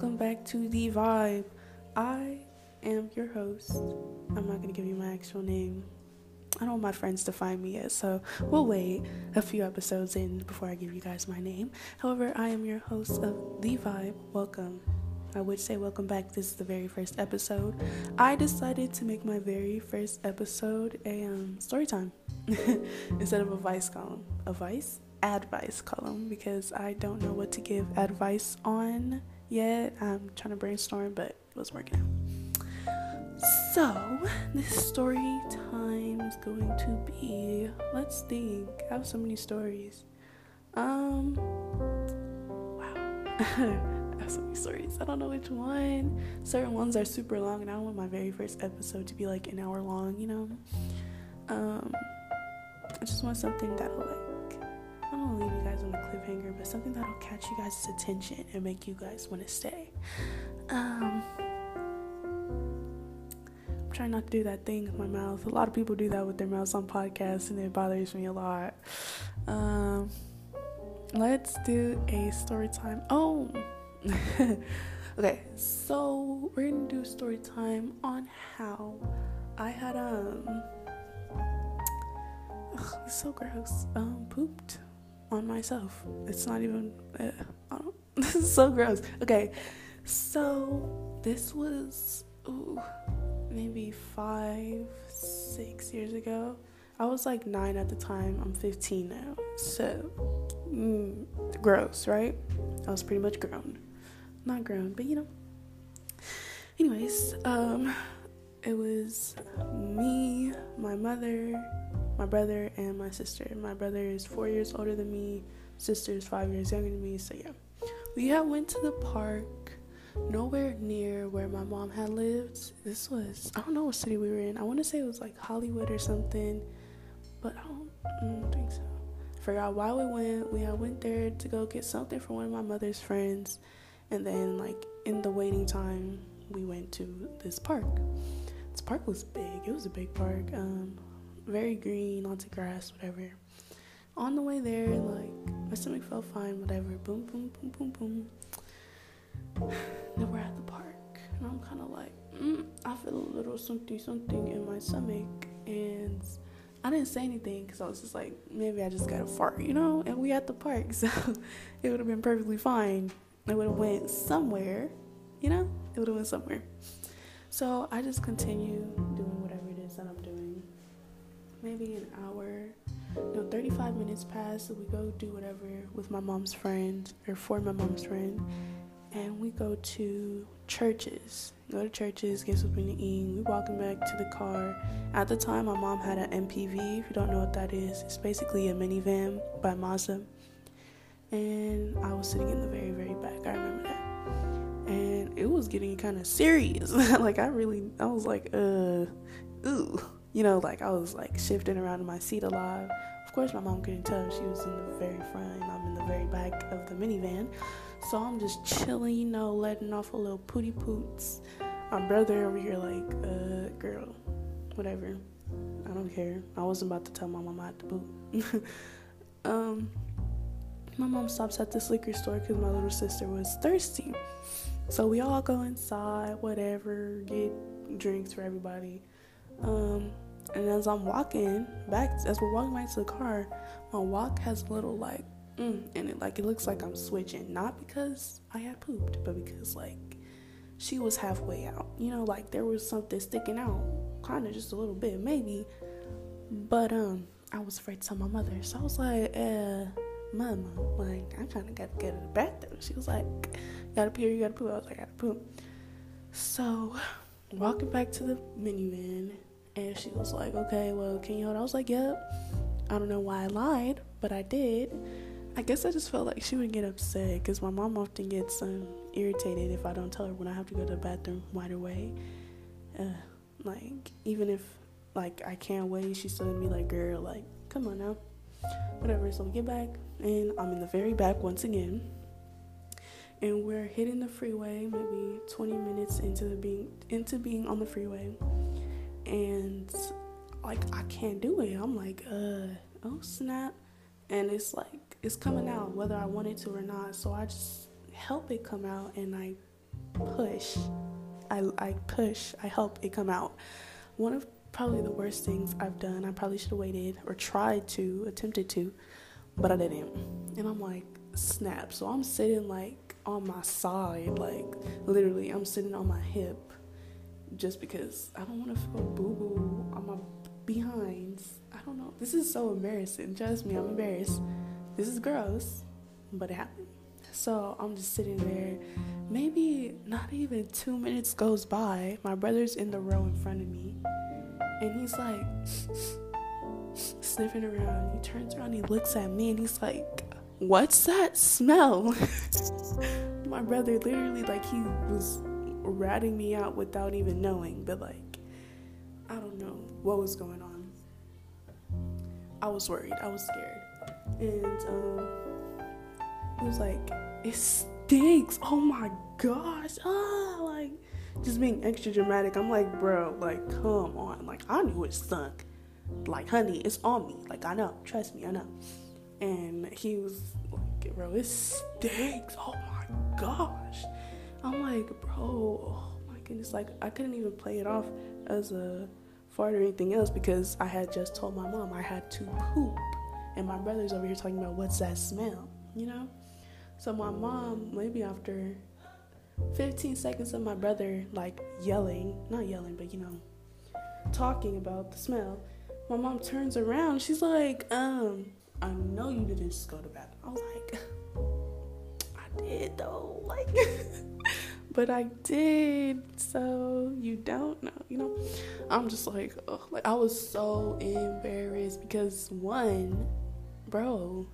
welcome back to The Vibe. I am your host. I'm not going to give you my actual name. I don't want my friends to find me yet, so we'll wait a few episodes in before I give you guys my name. However, I am your host of The Vibe. Welcome. I would say welcome back. This is the very first episode. I decided to make my very first episode a um, story time instead of a vice column. A vice? Advice column because I don't know what to give advice on yet. I'm trying to brainstorm, but it was working out. So, this story time is going to be let's think. I have so many stories. Um wow. I have so many stories. I don't know which one. Certain ones are super long and I don't want my very first episode to be like an hour long, you know? Um I just want something that'll like I don't want to leave you guys on a cliffhanger, but something that'll catch you guys' attention and make you guys want to stay. Um, I'm trying not to do that thing with my mouth. A lot of people do that with their mouths on podcasts, and it bothers me a lot. Um, let's do a story time. Oh, okay. So we're gonna do story time on how I had um. Ugh, so gross. Um, pooped on myself. It's not even. Uh, this is so gross. Okay, so this was ooh, maybe five, six years ago. I was like nine at the time. I'm 15 now. So, mm, gross, right? I was pretty much grown. Not grown, but you know. Anyways, um, it was me, my mother, my brother and my sister. My brother is four years older than me. Sister is five years younger than me. So yeah, we had went to the park, nowhere near where my mom had lived. This was I don't know what city we were in. I want to say it was like Hollywood or something, but I don't, I don't think so. Forgot why we went. We had went there to go get something for one of my mother's friends, and then like in the waiting time, we went to this park. This park was big. It was a big park. Um, very green, lots of grass, whatever. On the way there, like my stomach felt fine, whatever. Boom, boom, boom, boom, boom. Then we're at the park, and I'm kind of like, mm, I feel a little something, something in my stomach, and I didn't say anything because I was just like, maybe I just got a fart, you know. And we at the park, so it would have been perfectly fine. It would have went somewhere, you know. It would have went somewhere. So I just continue doing whatever it is that I'm doing maybe an hour, no, 35 minutes pass. So we go do whatever with my mom's friend or for my mom's friend, and we go to Church's. Go to Church's, get something to eat. We walking back to the car. At the time, my mom had an MPV. If you don't know what that is, it's basically a minivan by Mazda. And I was sitting in the very, very back. I remember that. And it was getting kind of serious. like I really, I was like, uh, ooh you know, like I was like shifting around in my seat a lot. Of course, my mom couldn't tell. She was in the very front, I'm in the very back of the minivan. So I'm just chilling, you know, letting off a little pooty poots. My brother over here, like, uh, girl, whatever. I don't care. I wasn't about to tell my mom I had to poop. um, my mom stops at this liquor store because my little sister was thirsty. So we all go inside, whatever, get drinks for everybody. Um, and as I'm walking back, as we're walking back to the car, my walk has a little like, mm, and it like it looks like I'm switching, not because I had pooped, but because like she was halfway out. You know, like there was something sticking out, kind of just a little bit, maybe. But um, I was afraid to tell my mother, so I was like, uh, mama, like I kind of got to go to the bathroom. She was like, gotta pee, you gotta poop. I was like, I gotta poop. So walking back to the minivan and she was like, okay, well, can you hold? I was like, yep. I don't know why I lied, but I did. I guess I just felt like she would get upset because my mom often gets um, irritated if I don't tell her when I have to go to the bathroom right away. Uh, like, even if like I can't wait, she's still gonna be like, girl, like, come on now. Whatever. So we get back, and I'm in the very back once again. And we're hitting the freeway, maybe 20 minutes into being into being on the freeway and like I can't do it. I'm like, uh, oh snap, and it's like it's coming out whether I want it to or not. So I just help it come out, and I push. I, I push, I help it come out. One of probably the worst things I've done, I probably should have waited or tried to, attempted to, but I didn't. And I'm like, snap. So I'm sitting like on my side, like literally, I'm sitting on my hip just because I don't want to feel boo boo on my behinds. I don't know. This is so embarrassing. Trust me, I'm embarrassed. This is gross, but it happened. So I'm just sitting there. Maybe not even two minutes goes by. My brother's in the row in front of me, and he's like sniffing around. He turns around, he looks at me, and he's like, What's that smell? My brother literally, like, he was ratting me out without even knowing, but like, I don't know what was going on. I was worried, I was scared, and um, he was like, It stinks. Oh my gosh. Ah, like, just being extra dramatic. I'm like, bro, like, come on. Like, I knew it stunk. Like, honey, it's on me. Like, I know. Trust me, I know. And he was like, bro, it stinks. Oh my gosh. I'm like, bro, oh my goodness. Like, I couldn't even play it off as a fart or anything else because I had just told my mom I had to poop. And my brother's over here talking about what's that smell, you know? So my mom, maybe after 15 seconds of my brother like yelling, not yelling, but you know, talking about the smell, my mom turns around. She's like, um, I know you didn't just go to bed. I was like, I did though. Like, but I did. So you don't know, you know? I'm just like, ugh. like I was so embarrassed because one, bro,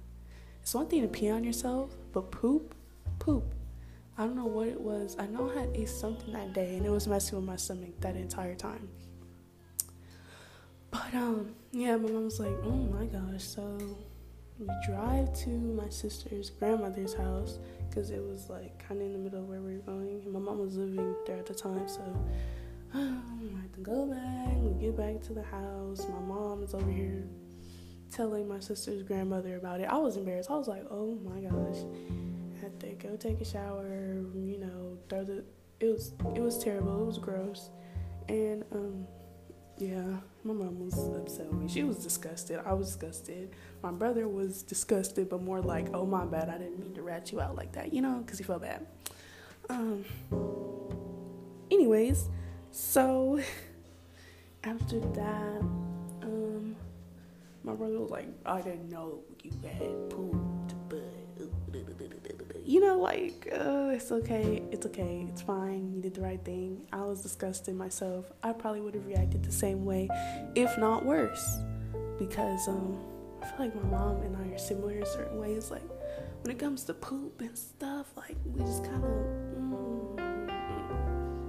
it's one thing to pee on yourself, but poop, poop. I don't know what it was. I know I had ate something that day and it was messing with my stomach that entire time. But um, yeah, my mom was like, "Oh my gosh!" So we drive to my sister's grandmother's house because it was like kind of in the middle of where we were going. And my mom was living there at the time, so um, I had to go back. We get back to the house. My mom is over here telling my sister's grandmother about it. I was embarrassed. I was like, "Oh my gosh!" I had to go take a shower. You know, throw the. It was it was terrible. It was gross, and um yeah, my mom was upset with me. She was disgusted. I was disgusted. My brother was disgusted, but more like, oh my bad, I didn't mean to rat you out like that, you know, because he felt bad. Um. Anyways, so after that, um, my brother was like, I didn't know you had pooped, but you know, like, uh, it's okay, it's okay, it's fine, you did the right thing. I was disgusted myself. I probably would have reacted the same way, if not worse, because um, I feel like my mom and I are similar in certain ways. Like, when it comes to poop and stuff, like, we just kind of, mm,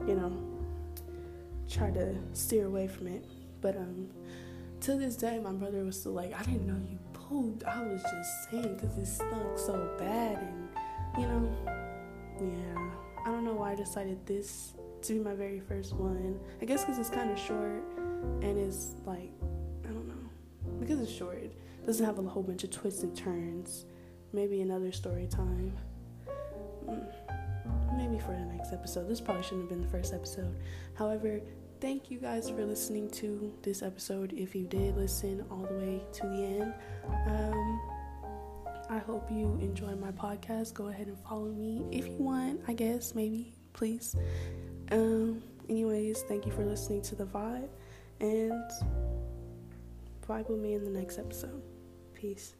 you know, try to steer away from it. But um, to this day, my brother was still like, I didn't know you pooped. I was just saying because it stunk so bad and you know, yeah, I don't know why I decided this to be my very first one. I guess because it's kind of short and it's like, I don't know, because it's short, it doesn't have a whole bunch of twists and turns. Maybe another story time. Mm, maybe for the next episode. This probably shouldn't have been the first episode. However, thank you guys for listening to this episode. If you did listen all the way to the end, um, I hope you enjoy my podcast. Go ahead and follow me if you want, I guess, maybe, please. Um, anyways, thank you for listening to the vibe and vibe with me in the next episode. Peace.